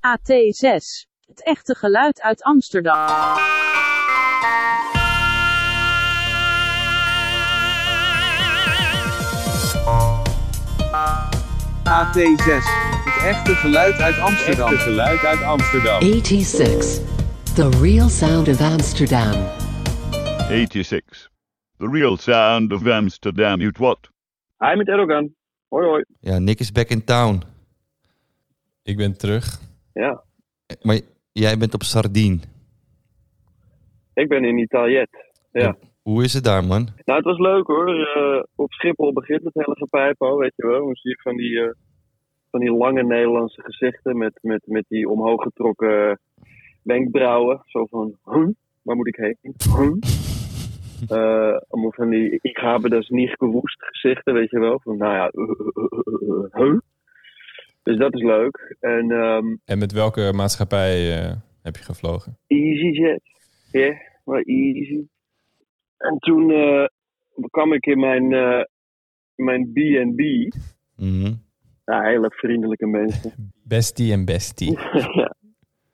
AT6. Het echte geluid uit Amsterdam. AT6. Het echte geluid uit Amsterdam. Echte geluid uit Amsterdam. 86. The real sound of Amsterdam. 86. The real sound of Amsterdam. You what? Hi met Erdogan. Hoi hoi. Ja, Nick is back in town. Ik ben terug. Ja, Maar jij bent op Sardien. ik ben in Italiët. Ja. Hoe is het daar, man? Nou, het was leuk hoor. Eh, op Schiphol begint het hele gepijp al, weet je wel. Dan zie je van die, eh, van die lange Nederlandse gezichten met, met, met die omhoog getrokken wenkbrauwen. Zo van, huh? waar moet ik heen? Huh? Allemaal van die, ik heb dus niet gewoest gezichten, weet je wel. Van, nou ja, huh? Dus dat is leuk. En ehm, En met welke maatschappij eh, heb je gevlogen? EasyJet. Ja, maar easy. En toen eh, kwam ik in mijn, eh, mijn B&B. Mhm. Ja, hele vriendelijke mensen. Bestie en bestie. ja.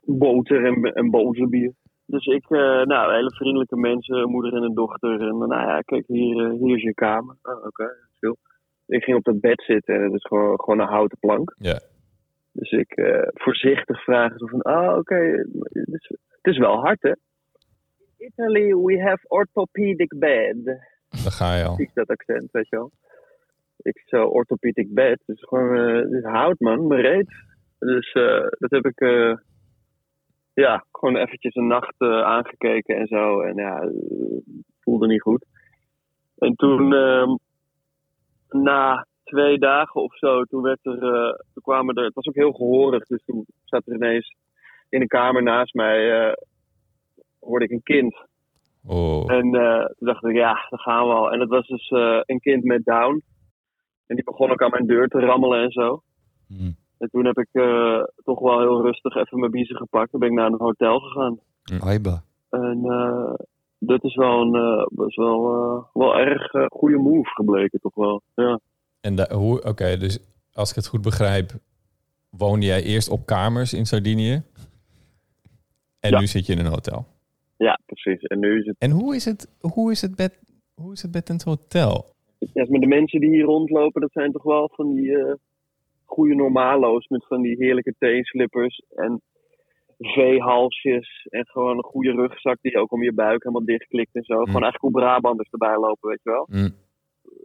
Boter en, en boterbier. Dus ik, eh, nou, hele vriendelijke mensen, een moeder en een dochter. En nou ja, kijk, hier, hier is je kamer. Oh, Oké. Ik ging op dat bed zitten en het is gewoon, gewoon een houten plank. Ja. Dus ik eh, voorzichtig vraag zo van, ah oké, het, is, het is wel hard hè. In Italy we have orthopedic bed. Daar ga je al. Precies dat accent, weet je wel. Ik zo orthopedic bed, dus gewoon, het is hout man, bereid. Dus eh, dat heb ik, ja, gewoon eventjes een nacht aangekeken en zo. En ja, voelde niet goed. En toen, ehm, na twee dagen of zo, toen werd er, eh, toen kwamen er, het was ook heel gehoorig, dus toen zat er ineens in de kamer naast mij, eh, hoorde ik een kind. Oh. En eh, toen dacht ik, ja, daar gaan we al. En het was dus een kind met Down. En die begon ook aan mijn deur te rammelen en zo. Mhm. En toen heb ik toch wel heel rustig even mijn biezen gepakt. Toen ben ik naar een hotel gegaan. Aiba. En dat is wel een eh, wel, eh, wel erg eh, goede move gebleken, toch wel. Ja. En hoe, oké, dus als ik het goed begrijp, woonde jij eerst op kamers in Sardinië. En Ja. nu zit je in een hotel. ja, precies. En nu is het, En hoe is het, hoe is het bed, hoe is het bed in het hotel? ja, met de mensen die hier rondlopen, dat zijn toch wel van die goede normalo's met van die heerlijke teenslippers en V-halsjes en gewoon een goede rugzak die ook om je buik helemaal dichtklikt en zo. Gewoon eigenlijk hoe Brabanders erbij lopen, weet je wel. Hm.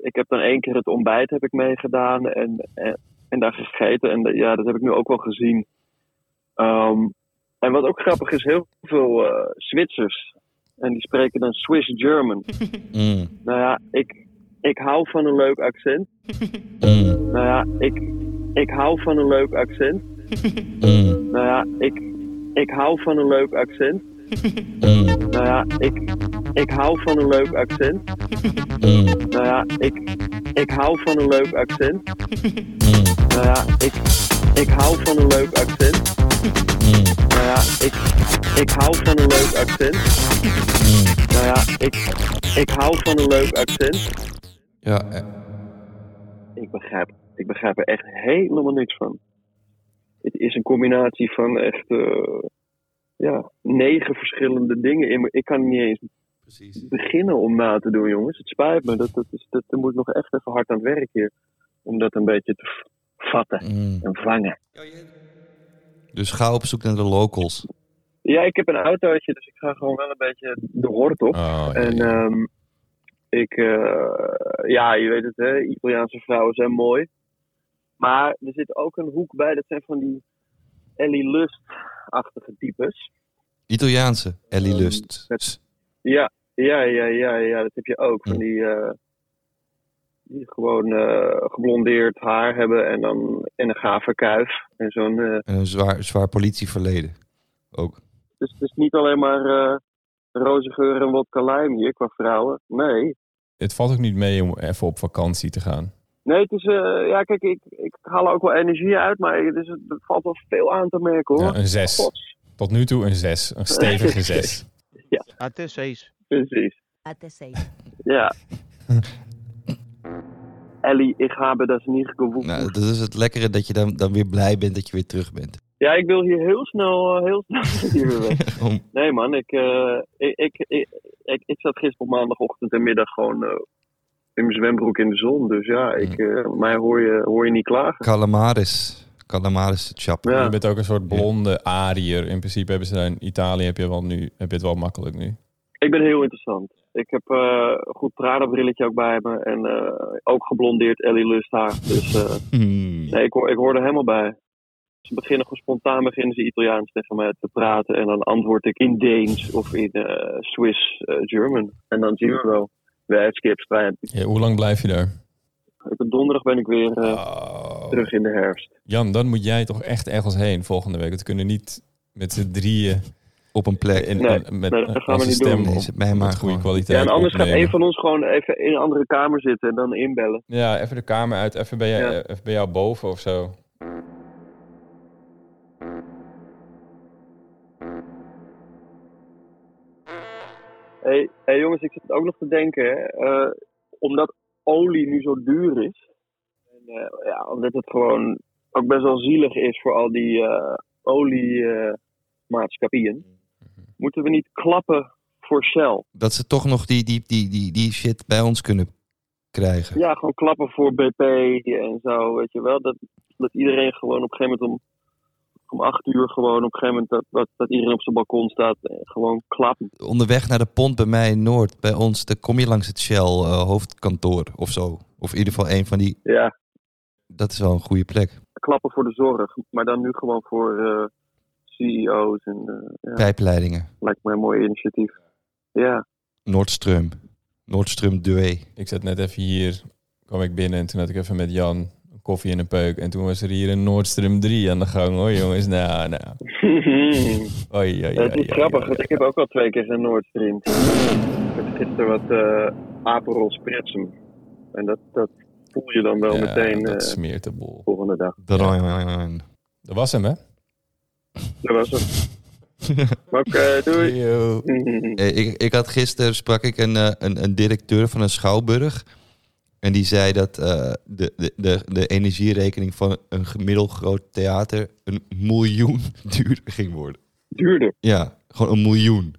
Ik heb dan één keer het ontbijt heb ik meegedaan en, en, en daar gegeten. En ja, dat heb ik nu ook wel gezien. Ehm, en wat ook grappig is, heel veel eh, Zwitsers. En die spreken dan Swiss German. Mm. Nou ja, ik, ik hou van een leuk accent. Mm. Nou ja, ik, ik hou van een leuk accent. Mm. Nou ja, ik, ik hou van een leuk accent. Mm. Nou ja, ik, ik hou van een leuk accent. Mm. Nou ja, ik, ik hou van een leuk accent. Mm. Nou ja, ik, ik hou van een leuk accent. Mm. Nou ja, ik, ik hou van een leuk accent. Mm. Nou ja, ik, ik hou van een leuk accent. Ja, eh, Ik begrijp, ik begrijp er echt helemaal niks van. Het is een combinatie van echt eh, ja, negen verschillende dingen. in me. Ik kan niet eens precies. beginnen om na te doen, jongens. Het spijt me. Dat, dat is, dat, er moet nog echt even hard aan het werk hier. Om dat een beetje te vatten Mm. en vangen. Dus ga op zoek naar de locals. Ja, ik heb een autootje, dus ik ga gewoon wel een beetje de hort op. Oh, ja, En ehm, ik, eh, ja, je weet het, hè, Italiaanse vrouwen zijn mooi. Maar er zit ook een hoek bij, dat zijn van die Ellie Lust-achtige types. Italiaanse Ellie Ehm, Lust. Ja, ja, ja, ja, ja, dat heb je ook. Van die, eh, die gewoon eh, geblondeerd haar hebben en dan en een gave kuif. En zo'n, eh, En een zwaar, zwaar politieverleden. Ook. dus het is niet alleen maar eh roze geur en wodka lime hier qua vrouwen. Nee, Het valt ook niet mee om even op vakantie te gaan. Nee, het is, eh, ja, kijk, ik, ik haal er ook wel energie uit, maar het, is, het valt wel veel aan te merken hoor. Ja, een zes. Gods, Tot nu toe een zes. Een stevige zes. Até seis. precies. Até seis. Ja. Ellie, ik heb dat niet gewoed. Nou, dat is het lekkere dat je dan, dan weer blij bent dat je weer terug bent. Ja, ik wil hier heel snel, eh, heel snel hier weer weg. Om- Nee man, ik, eh, ik, ik, ik, ik, ik zat gisteren op maandagochtend en middag gewoon eh, in mijn zwembroek in de zon. Dus ja, ik, eh, mij hoor je, hoor je niet klagen. Calamaris. Calamaris chap. Ja. Je bent ook een soort blonde ariër. In principe hebben ze daar in Italië heb je, wel nu, heb je het wel makkelijk nu. Ik ben heel interessant. Ik heb eh, een goed Prada-brilletje ook bij me. En eh, ook geblondeerd Ellie Lust haar. Dus eh, Hmm. nee, ik, hoor, ik hoor er helemaal bij. Ze beginnen gewoon spontaan beginnen ze Italiaans tegen mij te praten. En dan antwoord ik in Deens of in eh, Swiss German. En dan zien we wel. Wij het skipstrijd. Ja, hoe lang blijf je daar? Op een donderdag ben ik weer eh, Oh. terug in de herfst. Jan, dan moet jij toch echt ergens heen volgende week. Want we kunnen niet met z'n drieën Op een plek. in, Nee, met nee, dat gaan we niet doen. Nee, maar goede kwaliteit Ja, en anders gaat een van ons gewoon even in een andere kamer zitten en dan inbellen. Ja, even de kamer uit. Even bij, jou, Ja. even bij jou boven of zo. Hé hey, jongens, ik zit ook nog te denken, eh, omdat olie nu zo duur is. En, eh, ja, omdat het gewoon ook best wel zielig is voor al die eh oliemaatschappijen. moeten we niet klappen voor Shell? Dat ze toch nog die, die, die, die, die shit bij ons kunnen krijgen. Ja, gewoon klappen voor BP en zo, weet je wel. Dat, dat iedereen gewoon op een gegeven moment om, om acht uur gewoon op een gegeven moment dat, dat, dat iedereen op zijn balkon staat en gewoon klappen. Onderweg naar de pont bij mij in Noord, bij ons, dan kom je langs het Shell eh, hoofdkantoor of zo. Of in ieder geval een van die. Ja, Dat is wel een goede plek. klappen voor de zorg, maar dan nu gewoon voor eh, CEO's en eh, ja, Pijpleidingen. lijkt me een mooi initiatief. Ja, Noordstreum. Noordstreum 2. Ik zat net even hier, kwam ik binnen en toen had ik even met Jan koffie en een peuk. En toen was er hier een Nordstream 3 aan de gang. hoor jongens, nou, nou. Oei, oei, het oei, is grappig, want ik heb ook al twee keer geen Nord Stream. Ik heb gisteren wat eh Aperol. En dat, dat voel je dan wel Ja, meteen dat eh, smeert de boel. volgende dag. Dat was hem, hè? Dat was het. Oké, doei. Eh, Ik, ik had gisteren sprak ik een, eh, een, een directeur van een schouwburg. En die zei dat eh, de, de, de, de energierekening van een gemiddeld groot theater een miljoen duurder ging worden. Duurder. Ja, gewoon een miljoen.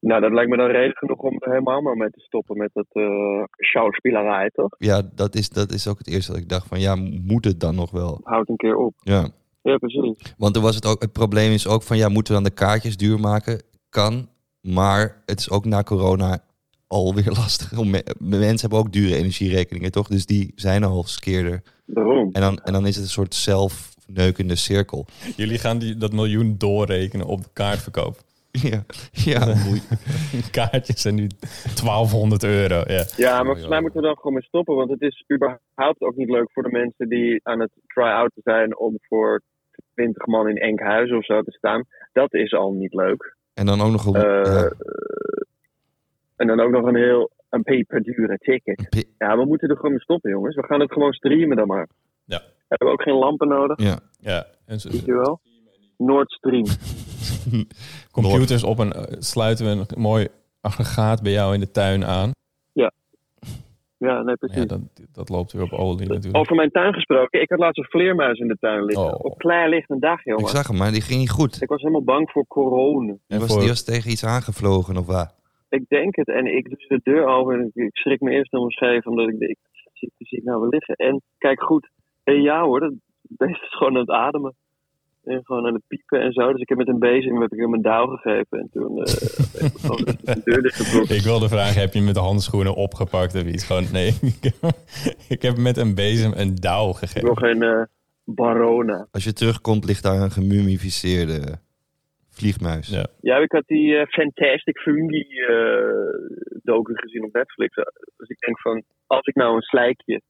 Nou, dat lijkt me dan reden genoeg om helemaal maar mee te stoppen met dat eh schouwspielerij, toch? Ja, dat is, dat is ook het eerste dat ik dacht van ja, moet het dan nog wel? Houd een keer op. Ja. Ja, precies. Want toen was het ook, het probleem is ook van ja, moeten we dan de kaartjes duur maken? Kan, maar het is ook na corona alweer lastig. Om Mensen hebben ook dure energierekeningen, toch? Dus die zijn al skeerder. Daarom. En dan, en dan is het een soort zelfneukende cirkel. Jullie gaan die, dat miljoen doorrekenen op de kaartverkoop. Ja, ja Kaartjes zijn nu 1200 euro. Ja. Ja, maar volgens mij moeten we dan gewoon mee stoppen. Want het is überhaupt ook niet leuk voor de mensen die aan het try-out zijn om voor 20 man in Enkhuizen of zo te staan. Dat is al niet leuk. En dan ook nog een, Eh, ja, En dan ook nog een heel een peperdure ticket. een Ja, we moeten er gewoon mee stoppen, jongens. We gaan het gewoon streamen dan maar. Ja. Hebben we ook geen lampen nodig? ja. ja. En zo- Weet je wel? Noordstream. computers op een, eh, sluiten we een mooi aggregaat bij jou in de tuin aan. Ja, nee, precies. Ja, dat, dat loopt weer op olie natuurlijk. Over mijn tuin gesproken. Ik had laatst een vleermuis in de tuin liggen. Oh. Op klaarlichte dag, Ik jongen. zag hem, maar die ging niet goed. Ik was helemaal bang voor corona. Die En was, voor- die was tegen iets aangevlogen of wat? Ik denk het. En ik doe de deur open en ik, ik schrik me eerst helemaal scheef. Omdat ik denk, zie zie ik nou wel liggen. En kijk goed. En ja hoor, dat beest is gewoon aan het ademen. En gewoon aan het piepen en zo. Dus ik heb met een bezem heb ik hem een douw gegeven. En toen eh, heb ik gewoon de deur. Ik wilde vragen, heb je met de handschoenen opgepakt of iets? Gewoon, nee, ik heb met een bezem een douw gegeven. geen eh, barona. Als je terugkomt, ligt daar een gemummificeerde vliegmuis. Ja. Ja, ik had die eh, Fantastic Fungi eh docu gezien op Netflix. Dus ik denk van, als ik nou een slijkje,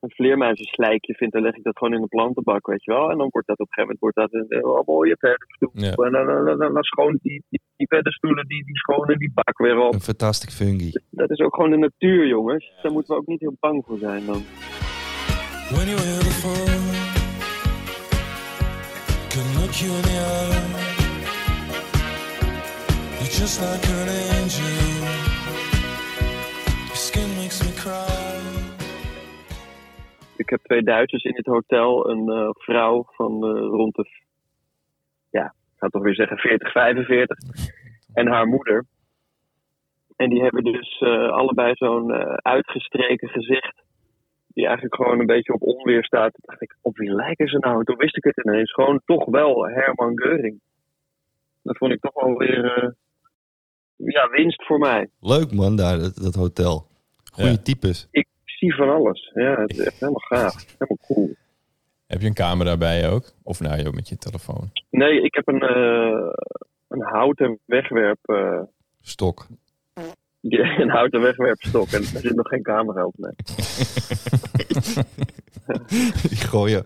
een vleermuizenslijkje vind, dan leg ik dat gewoon in de plantenbak, weet je wel. En dan wordt dat op een gegeven moment wordt dat een heel mooie paddenstoel. Ja. En dan, dan, dan, dan schoon die, die, die paddenstoelen, die, die schonen die bak weer op. Een fantastic fungi. Dat is ook gewoon de natuur, jongens. Daar moeten we ook niet heel bang voor zijn dan. When you could look you in the eye. Just. Your skin makes me cry. Ik heb twee Duitsers in het hotel. Een eh, vrouw van eh, rond de ja, ik ga toch weer zeggen 40, 45. En haar moeder. En die hebben dus eh, allebei zo'n uitgestreken gezicht. Die eigenlijk gewoon een beetje op onweer staat. Dacht ik, op wie lijken ze nou? Toen wist ik het ineens. Gewoon toch wel Herman Geuring. Dat vond ik toch wel weer ja, winst voor mij. Leuk man, daar, dat, dat hotel. Goeie Ja. types. Ik zie van alles. Ja, het is echt helemaal gaaf. Helemaal cool. Heb je een camera bij je ook? Of nou, joh, met je telefoon? Nee, ik heb een, eh, een houten wegwerp. eh, Stok. ja, een houten wegwerpstok. En er zit nog geen camera op. Nee. Die gooien.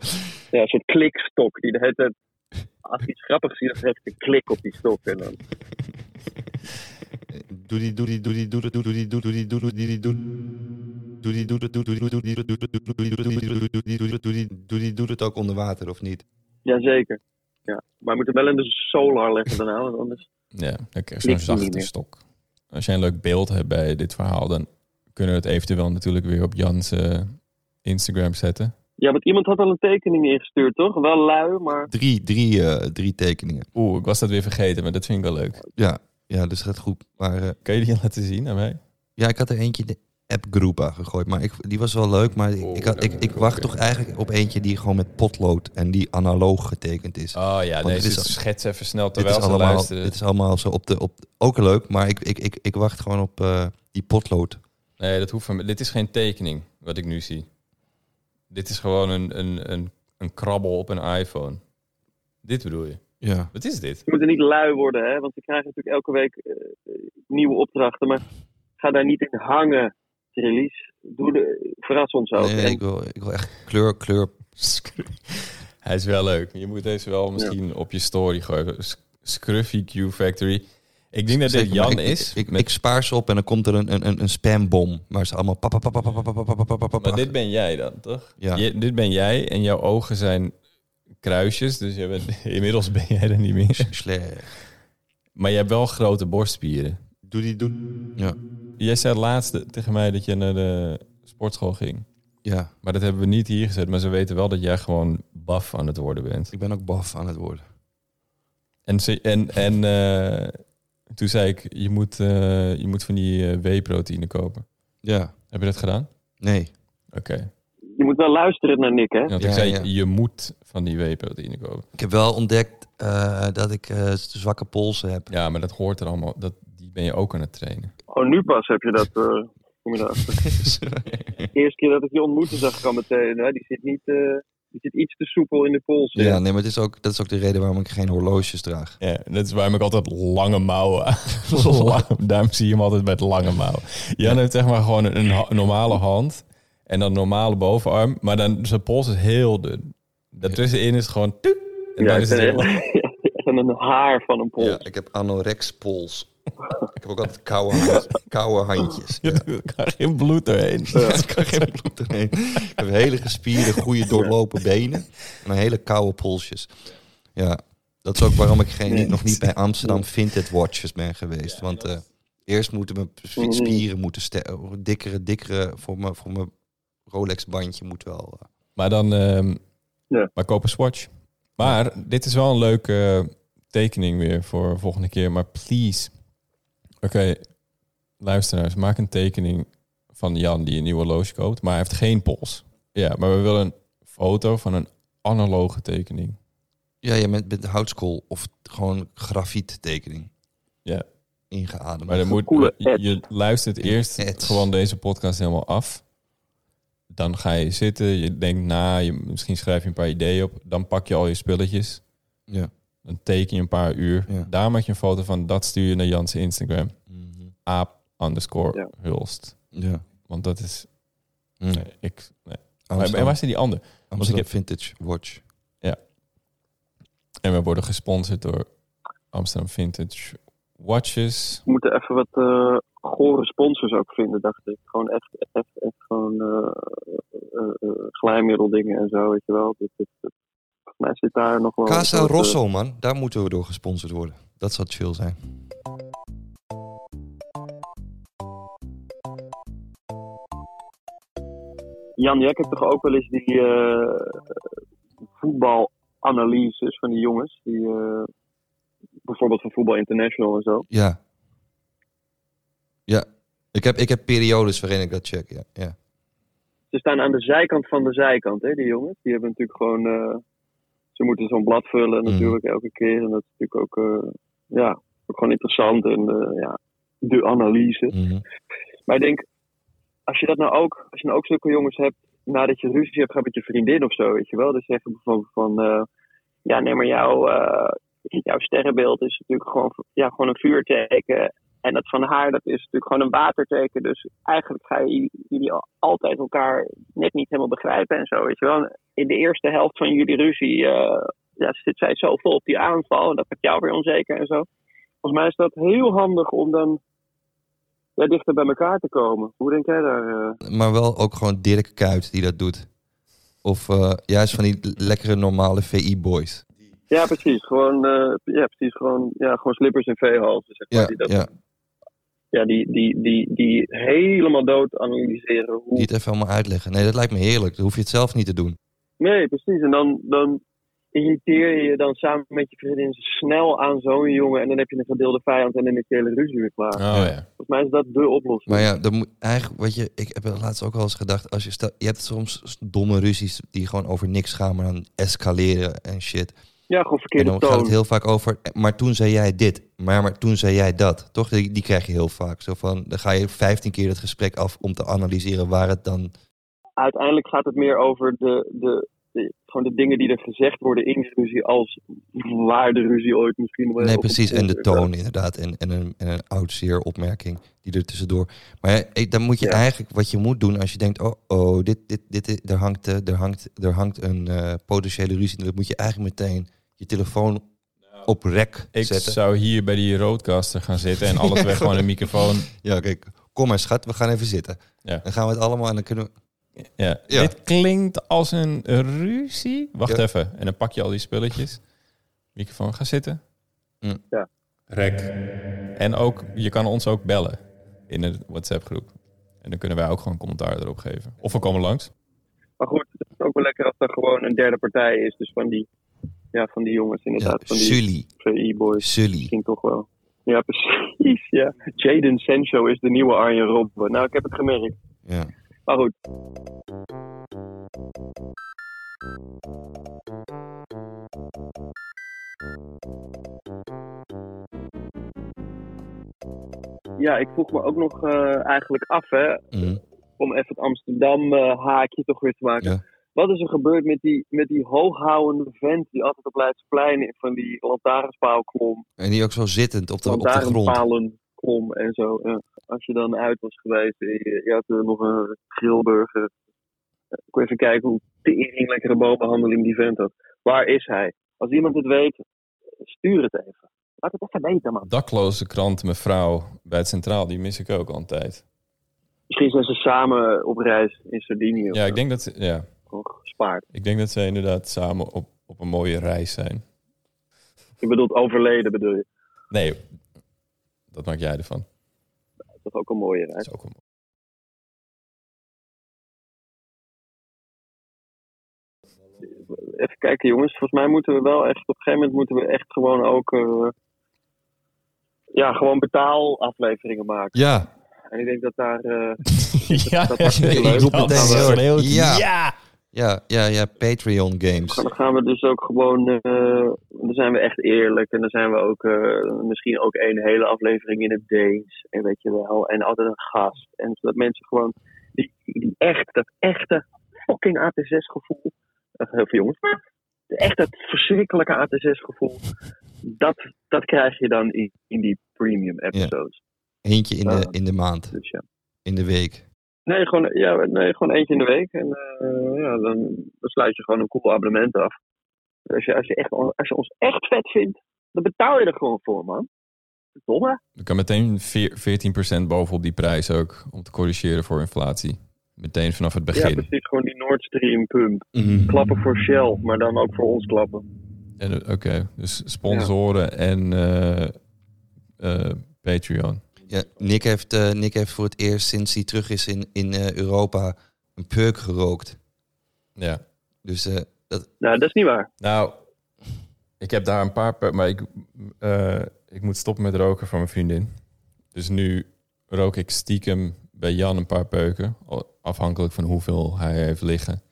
Ja, een soort klikstok. Die de hele tijd, als iets grappigs zie, dan geef ik een klik op die stok. En dan, Doe die, doe die, doe die, doe die, doe die, doe die, doe die, doe die, doe Doe die, doe die, doe die, doe die, doe die, doe die, doe die, doe die, doe die, doe die, doe die, doe die, doet het ook onder water of niet? jazeker. Ja. Maar we moeten wel in de solar leggen daarna, want anders... Ja, dan krijg je zo'n zachte stok. Als jij een leuk beeld hebt bij dit verhaal, dan kunnen we het eventueel natuurlijk weer op Jans eh, Instagram zetten. Ja, want iemand had al een tekening ingestuurd, toch? Wel lui, maar... Drie, drie, eh, drie tekeningen. Oeh, ik was dat weer vergeten, maar dat vind ik wel leuk. Ja, ja, dus gaat goed. Maar eh, Kan je die laten zien aan mij? ja, ik had er eentje in de appgroep gegooid, maar ik, die was wel leuk. Maar ik, ik, had, ik, ik wacht toch eigenlijk op eentje die gewoon met potlood en die analoog getekend is. Oh ja, Want deze het is- schets even snel dit, terwijl is ze allemaal, luisteren. dit is allemaal zo op de... Op, ook leuk, maar ik, ik, ik, ik wacht gewoon op eh, die potlood. Nee, dat hoeft van. Dit is geen tekening, wat ik nu zie. Dit is gewoon een, een, een, een krabbel op een iPhone. Dit bedoel je? Ja. Wat is dit? We moeten niet lui worden, hè? Want we krijgen natuurlijk elke week eh, nieuwe opdrachten. Maar ga daar niet in hangen, release. Doe de, verras ons ook. Nee, nee, En- ik wil, ik wil echt kleur, kleur. Hij is wel leuk. Je moet deze wel misschien op je story gooien. Scruffy Q Factory. Ik denk dat dit Zeker, maar Jan ik, is. Ik, ik, met- ik spaar ze op en dan komt er een, een, een, een spambom. Waar ze allemaal... papa, papa, papa, papa, papa, papa, papa. maar dit ben jij dan, toch? Ja. Je- dit ben jij en jouw ogen zijn kruisjes. Dus je bent, inmiddels ben jij er niet meer. Slecht. Maar je hebt wel grote borstspieren. Doe die, doe. Ja. Jij zei laatst tegen mij dat je naar de sportschool ging. Ja, Maar dat hebben we niet hier gezet. Maar ze weten wel dat jij gewoon baf aan het worden bent. ik ben ook baf aan het worden. En, ze, en, en eh, toen zei ik, je moet, eh, je moet van die eh, whey-proteïne kopen. Ja. Heb je dat gedaan? Nee. Oké. Je moet wel luisteren naar Nick, hè? Want Ja, ik zei, ja. je moet van die whey-proteïne kopen. Ik heb wel ontdekt eh, dat ik eh, zwakke polsen heb. Ja, maar dat hoort er allemaal. Dat, die ben je ook aan het trainen. Oh, nu pas heb je dat... eh kom je daarachter. De eerste keer dat ik je ontmoette zag ik al meteen... Hè, die, zit niet, eh, die zit iets te soepel in de pols. Ja, nee, maar het is ook, dat is ook de reden waarom ik geen horloges draag. Ja, dat is waarom ik altijd lange mouwen aan. Daarom zie je hem altijd met lange mouwen. Jan heeft zeg maar gewoon een, normale hand. En dan normale bovenarm. Maar dan zijn pols is heel dun. Daartussenin is het gewoon... en Ja, dan ik is het echt en een haar van een pols. Ja, ik heb anorexpols. ik heb ook altijd koude, hand- koude handjes. Ja. Er kan geen bloed doorheen. Er kan geen bloed doorheen. Ik heb hele gespierde, goede doorlopen benen. En een hele koude polsjes. Ja, dat is ook waarom ik geen, Nee. nog niet bij Amsterdam Vintage Watches ben geweest. Want eh, eerst moeten mijn sp- spieren moeten dikkere, dikkere voor mijn, voor mijn Rolex bandje moet wel. eh, Maar dan... ehm, Ja. Maar koop een Swatch. Maar dit is wel een leuke tekening weer voor volgende keer. Maar please. Oké, luisteraars. Maak een tekening van Jan die een nieuwe horloge koopt. Maar hij heeft geen pols. Ja, maar we willen een foto van een analoge tekening. Ja, ja met, met houtskool of gewoon grafiet tekening. Ja. Ingeademd. Maar dan moet, je, je luistert eerst gewoon deze podcast helemaal af. Dan ga je zitten, je denkt na, je, misschien schrijf je een paar ideeën op. Dan pak je al je spulletjes. Ja. Dan teken je een paar uur. Ja. Daar maak je een foto van. Dat stuur je naar Jan's Instagram. Mhm. Aap underscore Ja. Hulst. Ja. Want dat is... Mm. Nee, ik, nee. Maar, Amsterdam, en waar zit die ander? Amsterdam ik heb- Vintage Watch. En we worden gesponsord door Amsterdam Vintage Watches. We moeten even wat eh gore sponsors ook vinden, dacht ik. Gewoon echt, echt, echt gewoon eh, glijmiddeldingen en zo, weet je wel. Dus, dus, volgens mij zit daar nog wel... Casa Rosso, man. Daar moeten we door gesponsord worden. Dat zou chill zijn. Jan, jij hebt toch ook wel eens die eh, voetbal analyses van die jongens. Die, bijvoorbeeld van Voetbal International en zo. Ja. Ik heb, ik heb periodes waarin ik dat check, ja. ja. Ze staan aan de zijkant van de zijkant, hè, die jongens. Die hebben natuurlijk gewoon... eh, ze moeten zo'n blad vullen natuurlijk elke keer. En dat is natuurlijk ook, eh, ja, ook gewoon interessant. En eh, ja, de analyse. Mhm. Maar ik denk, als je dat nou ook, als je nou ook zulke jongens hebt, nadat je ruzie hebt gehad met je vriendin of zo, weet je wel. Dus zeggen bijvoorbeeld van, ja nee, maar jouw, jouw sterrenbeeld is natuurlijk gewoon, ja, gewoon een vuurteken. En dat van haar, dat is natuurlijk gewoon een waterteken. Dus eigenlijk ga je jullie al- altijd elkaar net niet helemaal begrijpen en zo, weet je wel. In de eerste helft van jullie ruzie, eh, ja, zit zij zo vol op die aanval. En dat maakt jou weer onzeker en zo. Volgens mij is dat heel handig om dan ja, dichter bij elkaar te komen. Hoe denk jij daar? eh? Maar wel ook gewoon Dirk Kuyt die dat doet. Of eh, juist van die lekkere normale VI-boys. Ja, precies. Gewoon, ja, precies. Gewoon, ja, gewoon slippers en veehalzen, zeg maar. Ja, die, dat, ja. Ja, die, die, die, die helemaal dood analyseren. Hoe... Die het even allemaal uitleggen. Nee, dat lijkt me heerlijk. Dan hoef je het zelf niet te doen. Nee, precies. En dan, dan irriteer je je dan samen met je vriendin snel aan zo'n jongen. En dan heb je een gedeelde vijand en dan is je hele ruzie weer klaar. Oh ja. Volgens mij is dat de oplossing. Maar ja, dan moet, eigenlijk, wat je, ik heb er laatst ook wel eens gedacht. Als je, stel, je hebt soms domme ruzies die gewoon over niks gaan, maar dan escaleren en shit. Ja, gewoon En verkeerde dan gaat toon. het heel vaak over, maar toen zei jij dit, maar, maar toen zei jij dat. Toch? Die, die krijg je heel vaak. Zo van, dan ga je 15 keer het gesprek af om te analyseren waar het dan... Uiteindelijk gaat het meer over de, de, de- gewoon de dingen die er gezegd worden in de ruzie. Als waar de ruzie ooit misschien wel Nee, precies. En de toon inderdaad. En, en een, en een oud zeer opmerking die er tussendoor. Maar eh, dan moet je Ja. eigenlijk, wat je moet doen als je denkt, oh, oh dit, dit, dit, er, hangt, eh, er, hangt, er hangt een eh, potentiële ruzie. Dan moet je eigenlijk meteen je telefoon op rek Ik zetten. zou hier bij die roadcaster gaan zitten en alle twee gewoon een microfoon. Ja, kijk, kom maar schat, we gaan even zitten. Ja. Dan gaan we het allemaal en dan kunnen we... Ja. Ja. Dit klinkt als een ruzie. Wacht Ja. even. En dan pak je al die spulletjes. Microfoon, ga zitten. Mm. Ja. Rek. En ook, je kan ons ook bellen in de WhatsApp groep. En dan kunnen wij ook gewoon commentaar erop geven. Of we komen langs. Maar goed, het is ook wel lekker als er gewoon een derde partij is. Dus van die, ja, van die jongens Ja, inderdaad. van die Sully. VI-boys. Sully. Misschien toch wel. Ja, precies. Ja. Jaden Sancho is de nieuwe Arjen Robben. Nou, ik heb het gemerkt. Ja. Maar goed. Ja, ik vroeg me ook nog eh, eigenlijk af, hè, Mhm. om even het Amsterdam eh, haakje toch weer te maken. Ja. Wat is er gebeurd met die, met die hooghoudende vent die altijd op Leidseplein van die lantaarnspaal klom? En die ook zo zittend op de, op de grond. klom en zo. Ja. Als je dan uit was geweest, en je, je had er nog een grillburger. Ik wil even kijken hoe tering lekkere boombehandeling die vent had. Waar is hij? Als iemand het weet, stuur het even. Laat het even weten, man. Dakloze krant mevrouw bij het Centraal, die mis ik ook al een tijd. Misschien zijn ze samen op reis in Sardinië. of Ja, ik denk dat, ze- ja, Gewoon gespaard. ik denk dat ze inderdaad samen op, op een mooie reis zijn. Je bedoelt overleden, bedoel je? Nee, dat maak jij ervan. Dat is toch ook een mooie Dat reis? is ook een... Even kijken, jongens. Volgens mij moeten we wel echt... Op een gegeven moment moeten we echt gewoon ook... eh, ja, gewoon betaalafleveringen maken. Ja. En ik denk dat daar... eh, ja, dat hard. schreeuwt. Ja. Ja! Ja, ja, Patreon games. Dan gaan we dus ook gewoon, eh, dan zijn we echt eerlijk. En dan zijn we ook eh, misschien ook een hele aflevering in het Deens. En weet je wel. En altijd een gast. En zodat mensen gewoon die, die echt, dat echte fucking AT6 gevoel. Uh, heel veel jongens. Echt dat verschrikkelijke AT6 gevoel. Dat, dat krijg je dan in, in die premium episodes. Eentje in de, in de maand, Dus ja. in de week. Nee gewoon, ja, nee, gewoon eentje in de week. En eh, ja, dan, dan sluit je gewoon een cool abonnement af. Als je, als, je echt, als je ons echt vet vindt, dan betaal je er gewoon voor, man. Domme. Ik kan meteen veer- 14% bovenop die prijs ook, om te corrigeren voor inflatie. Meteen vanaf het Ja, begin. precies. Gewoon die Nord Stream pump. Mhm. Klappen voor Shell, maar dan ook voor ons klappen. En, eh, Oké, dus sponsoren en eh, Patreon. Ja, Nick, heeft, eh, Nick heeft voor het eerst sinds hij terug is in, in eh, Europa een peuk gerookt. Ja. Dus eh, dat, Nou, dat is niet waar. Nou, Ik heb daar een paar... pe- Maar ik, eh, ik moet stoppen met roken van mijn vriendin. Dus nu rook ik stiekem bij Jan een paar peuken. Afhankelijk van hoeveel hij heeft liggen.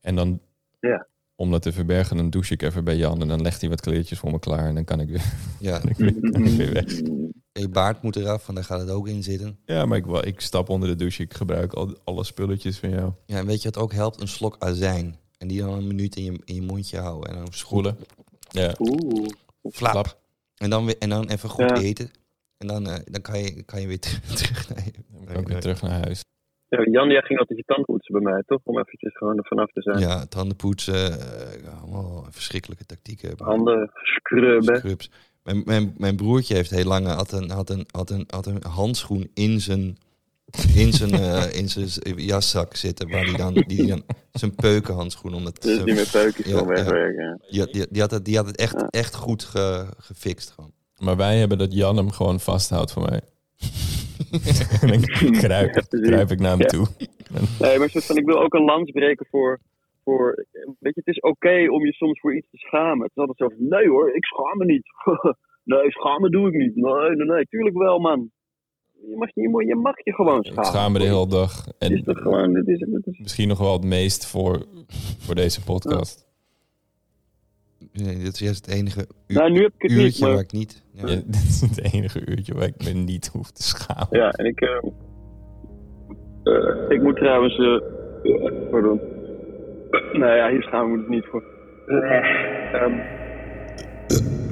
En dan... Ja. Om dat te verbergen, dan douche ik even bij Jan. En dan legt hij wat kleertjes voor me klaar. En dan kan ik weer, Ja, kan ik weer, kan ik weer weg. je baard moet eraf, want daar gaat het ook in zitten. Ja, maar ik, ik stap onder de douche. Ik gebruik al, alle spulletjes van jou. Ja, en weet je wat ook helpt? Een slok azijn. En die dan een minuut in je, in je mondje houden. En dan Schoelen. Ja. Oeh. Flap. Flap. En dan, weer, en dan even goed Ja. eten. En dan, eh, dan kan, je, kan je weer terug, terug naar je... Dan kan ik weer terug naar huis. Ja, Jan, jij ging altijd je tand poetsen bij mij, toch? Om eventjes gewoon er vanaf te zijn. Ja, tanden poetsen. eh, allemaal verschrikkelijke tactieken. Handen scrubben. Scrubs. Mijn, mijn, mijn broertje heeft heel lang had een, had een, had een, had een handschoen in zijn, in zijn, eh, in zijn jaszak zitten. Waar die dan, die dan zijn peukenhandschoen. Omdat Dus die met peukjes Ja, wegwerken. Ja. die, had- die, die had het, die had het echt, Ja. echt goed ge- gefixt. Gewoon. Maar wij hebben dat Jan hem gewoon vasthoudt voor mij. dan kruip, Ja, precies. kruip ik naar hem Ja. toe. Nee, maar soort van, ik wil ook een lans breken voor, voor... Weet je, het is oké om je soms voor iets te schamen. Het is altijd zo van, nee hoor, ik schaam me niet. nee, schamen doe ik niet. Nee, nee, nee, tuurlijk wel, man. Je mag je, je, mag je gewoon Ik schamen. schaam me de hele dag. Is En gewoon... Het is, het is, misschien nog wel het meest voor, voor deze podcast. Nee, dit is juist het enige u- nou, nu heb ik het niet, uurtje maar... waar ik niet... Ja. Ja, dit is het enige uurtje waar ik me niet hoef te schamen. Ja, en ik... eh, eh, ik moet trouwens... eh pardon. Nou ja, hier schaam ik me dus niet voor. Ehm,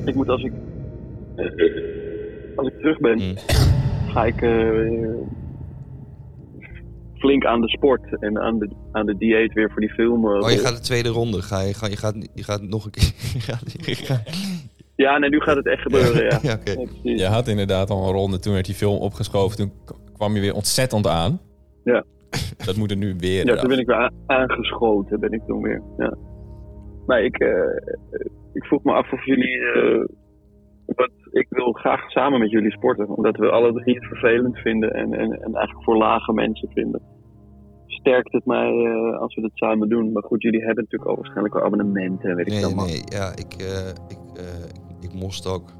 ik moet als ik... als ik terug ben, Mm. ga ik eh, flink aan de sport en aan de, aan de dieet weer voor die film. eh, Oh, je gaat de tweede ronde. Ga je, ga, je, gaat, je gaat nog een keer... je gaat- je gaat- Ja, nee, nu gaat het echt gebeuren, ja. Ja. Je had inderdaad al een ronde, toen werd die film opgeschoven. Toen kwam je weer ontzettend aan. Ja. Dat moet er nu weer Ja, toen ben ik weer aangeschoten, ben ik toen weer. Ja. Maar ik, eh, ik vroeg me af of jullie. eh, wat, ik wil graag samen met jullie sporten, omdat we alle drie het vervelend vinden en, en, en eigenlijk voor lage mensen vinden. Sterkt het mij eh, als we dat samen doen? Maar goed, jullie hebben natuurlijk al waarschijnlijk wel abonnementen en weet ik Nee, veel. man. nee, ja, ik, eh, ik, eh, ik, ik moest ook.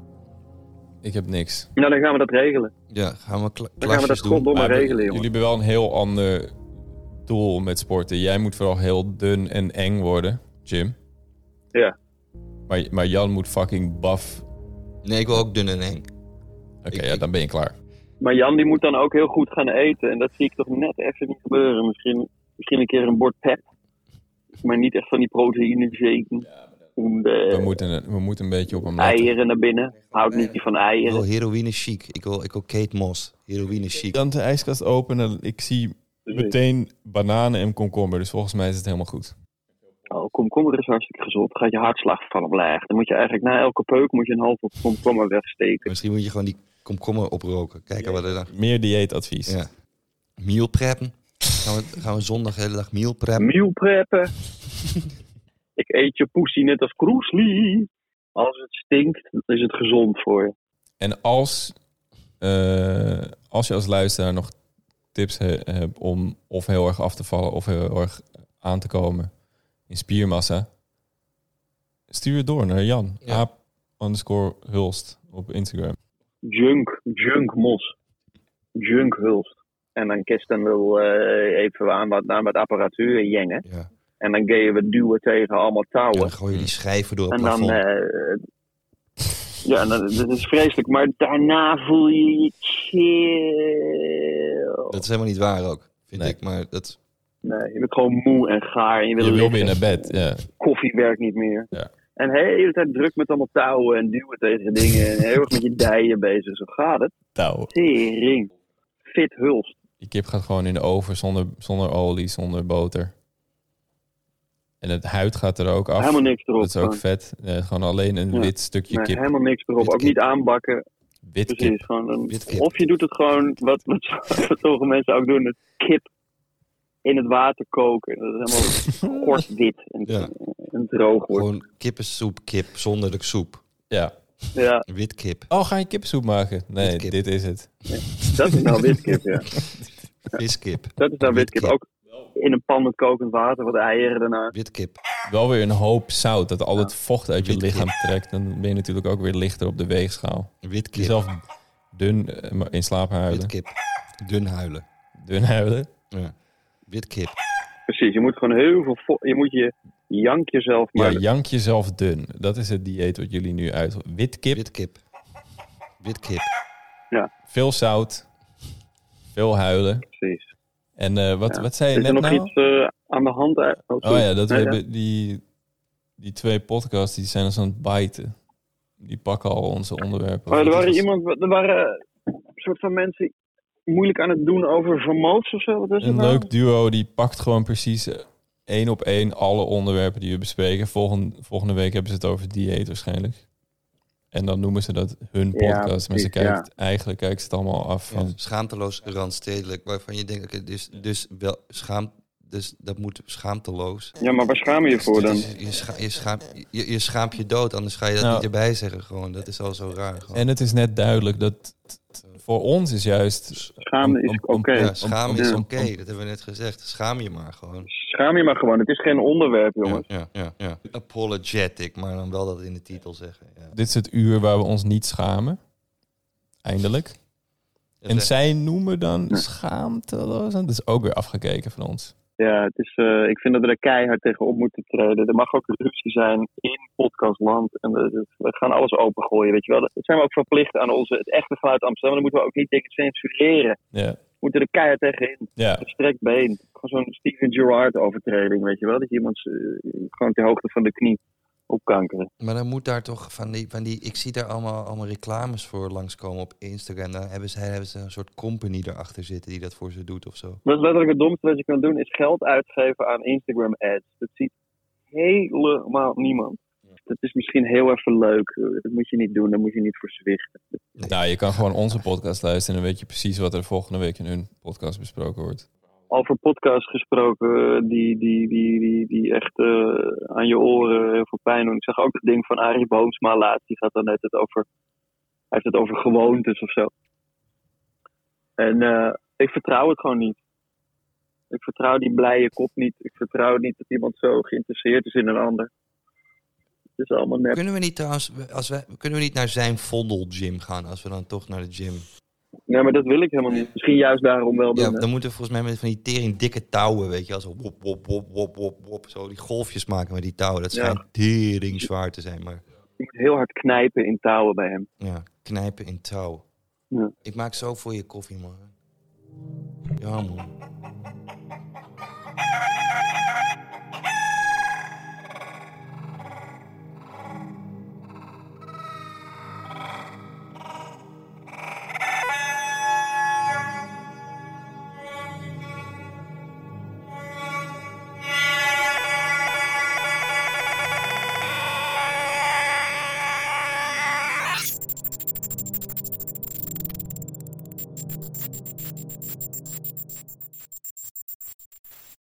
Ik heb niks. Nou, dan gaan we dat regelen. Ja, gaan we kla Dan gaan we dat doen. goddomme Maar regelen, jullie jongen. hebben wel een heel ander doel met sporten. Jij moet vooral heel dun en eng worden, Jim. Ja. Maar, maar Jan moet fucking buff. Nee, ik wil ook dun en eng. Oké, ja, dan ben je klaar. Maar Jan die moet dan ook heel goed gaan eten. En dat zie ik toch net even niet gebeuren. Misschien, misschien een keer een bord pep. Maar niet echt van die proteïne shaken. We moeten, we moeten een beetje op hem letten. eieren naar binnen. Houdt niet van Ik wil eieren. heroïne chic. Ik wil, ik wil Kate Moss. Heroïne chic. Dan de ijskast openen. Ik zie meteen bananen en komkommer. Dus volgens mij is het helemaal goed. Komkommer is hartstikke gezond. Gaat je hartslag van omlaag. Dan moet je eigenlijk na elke peuk moet je een halve komkommer wegsteken. Misschien moet je gewoon die komkommer oproken. Kijken wat er dan... Meer dieetadvies. Ja. Meal preppen. Gaan we, gaan we zondag de hele dag meal preppen? Meal preppen. ik eet je poesie net als Kroesli. Als het stinkt, dan is het gezond voor je. En als, eh, als je als luisteraar nog tips he- hebt om of heel erg af te vallen of heel erg aan te komen in spiermassa, stuur het door naar Jan. Ja. Aap underscore Hulst op Instagram. Junk, junk mos. Junk hulst. En dan kist dan wel eh, even aan wat, aan wat apparatuur jengen. Ja. En dan je we duwen tegen allemaal En touwen. dan gooi je die schijven door het En dan, plafond. eh, ja, en dat is vreselijk. Maar daarna voel je je chill. Dat is helemaal niet waar ook, vind Nee. ik. Maar dat... Nee, je bent gewoon moe en gaar en je wil, Je wil liggen. weer naar bed. Ja. Koffie werkt niet meer. Ja. En de hele tijd druk met allemaal touwen en duwen tegen dingen. En heel erg met je dijen bezig. Zo gaat het. Touw. Tering. Fit hulst. Die kip gaat gewoon in de oven zonder, zonder olie, zonder boter. En het huid gaat er ook af. Helemaal niks erop. Dat is ook gewoon. vet. Eh, gewoon alleen een Ja. wit stukje Nee, kip. helemaal niks erop. Wit Ook kip. niet aanbakken. Wit kip. Precies. Gewoon een, Wit kip. of je doet het gewoon, wat, wat, wat sommige mensen ook doen, het kip in het water koken. Dat is helemaal gortwit en, Ja. en droog wordt. Gewoon kippensoep, kip zonder de soep. Ja. Ja, Wit kip. Oh, ga je kippensoep maken? Nee, Witkip. dit is het. dat is nou witkip, ja. Viskip. Dat is nou witkip. Witkip. Ook, in een pan met kokend water, wat eieren daarna. Wit kip. Wel weer een hoop zout, dat al het vocht uit je Wit lichaam trekt. Dan ben je natuurlijk ook weer lichter op de weegschaal. Wit kip. Jezelf dun eh, in slaap huilen. Wit kip. Dun huilen. Dun huilen. Ja. Wit kip. Precies, je moet gewoon heel veel... Je moet je jank jezelf Ja, maar... jank jezelf dun. Dat is het dieet wat jullie nu uit... Wit kip, Wit kip. Wit kip. veel zout, veel huilen. Precies. En eh, wat, Ja. wat zei je Is er net nog nou? iets eh, aan de hand? eh? Oh, Oh ja, dat we ja. hebben die, die twee podcasts die zijn ons aan het bijten. Die pakken al onze onderwerpen. Oh, er waren iemand... Er waren een soort van mensen moeilijk aan het doen over vermoots of zo. Wat is het Een nou? leuk duo die pakt gewoon precies eh, één op één alle onderwerpen die we bespreken. Volgende, volgende week hebben ze het over dieet waarschijnlijk. En dan noemen ze dat hun Ja, podcast. maar ze eigenlijk kijken ze het allemaal af van... Ja, schaamteloos randstedelijk. Waarvan je denkt, oké, dus, dus, wel, schaam, dus dat moet schaamteloos. Ja, maar waar schaam je je voor dan? Dus je, scha je, schaamt, je, je schaamt je dood, anders ga je dat Nou. niet erbij zeggen. Gewoon. Dat is al zo raar. Gewoon. En het is net duidelijk dat voor ons is juist... Schamen is oké. ja, schaam is oké, dat hebben we net gezegd. Schaam je maar gewoon. Schaam je maar gewoon. Het is geen onderwerp, jongens. ja, ja, ja. Apologetic, maar dan wel dat in de titel zeggen. Ja. Dit is het uur waar we ons niet schamen. Eindelijk. En zij noemen dan schaamteloos. Dat is ook weer afgekeken van ons. Ja, het is, eh, ik vind dat we er keihard tegen op moeten treden. Er mag ook ruzie zijn in podcastland. En we, we gaan alles opengooien, weet je wel. Dat zijn we ook verplicht aan onze, het echte geluid Amsterdam. Dan moeten we ook niet dingen censureren. Ja. We moeten er keihard tegen in. Ja. Gestrekt been. Gewoon zo'n Steven Gerrard overtreding, weet je wel. Dat je iemand eh, gewoon ter hoogte van de knie opkankeren. Maar dan moet daar toch van die, van die ik zie daar allemaal, allemaal reclames voor langskomen op Instagram. Dan hebben ze, hebben ze een soort company erachter zitten die dat voor ze doet of zo. Dat is letterlijk het domste wat je kan doen, is geld uitgeven aan Instagram ads. Dat ziet helemaal niemand. Dat is misschien heel even leuk. Dat moet je niet doen, daar moet je niet voor zwichten. Nou, je kan gewoon onze podcast luisteren en dan weet je precies wat er volgende week in hun podcast besproken wordt. Over podcasts gesproken eh, die, die, die, die, die echt eh, aan je oren heel veel pijn doen. Ik zag ook het ding van Arie Boomsma laatst. Die gaat dan net het over, hij heeft het over gewoontes of zo. En eh, ik vertrouw het gewoon niet. Ik vertrouw die blije kop niet. Ik vertrouw niet dat iemand zo geïnteresseerd is in een ander. Het is allemaal nep. Kunnen we niet trouwens, als we, kunnen we niet naar zijn Vondel gym gaan als we dan toch naar de gym? Nee, maar dat wil ik helemaal niet. Misschien juist daarom wel doen. Ja, hè. dan moeten we volgens mij met van die tering dikke touwen, weet je, als zo wop, wop, wop, wop, wop, wop, zo die golfjes maken met die touwen. Dat Ja. schijnt tering zwaar te zijn, maar Je moet heel hard knijpen in touwen bij hem. ja, knijpen in touw. Ja. Ik maak zo voor je koffie, man. Ja, man.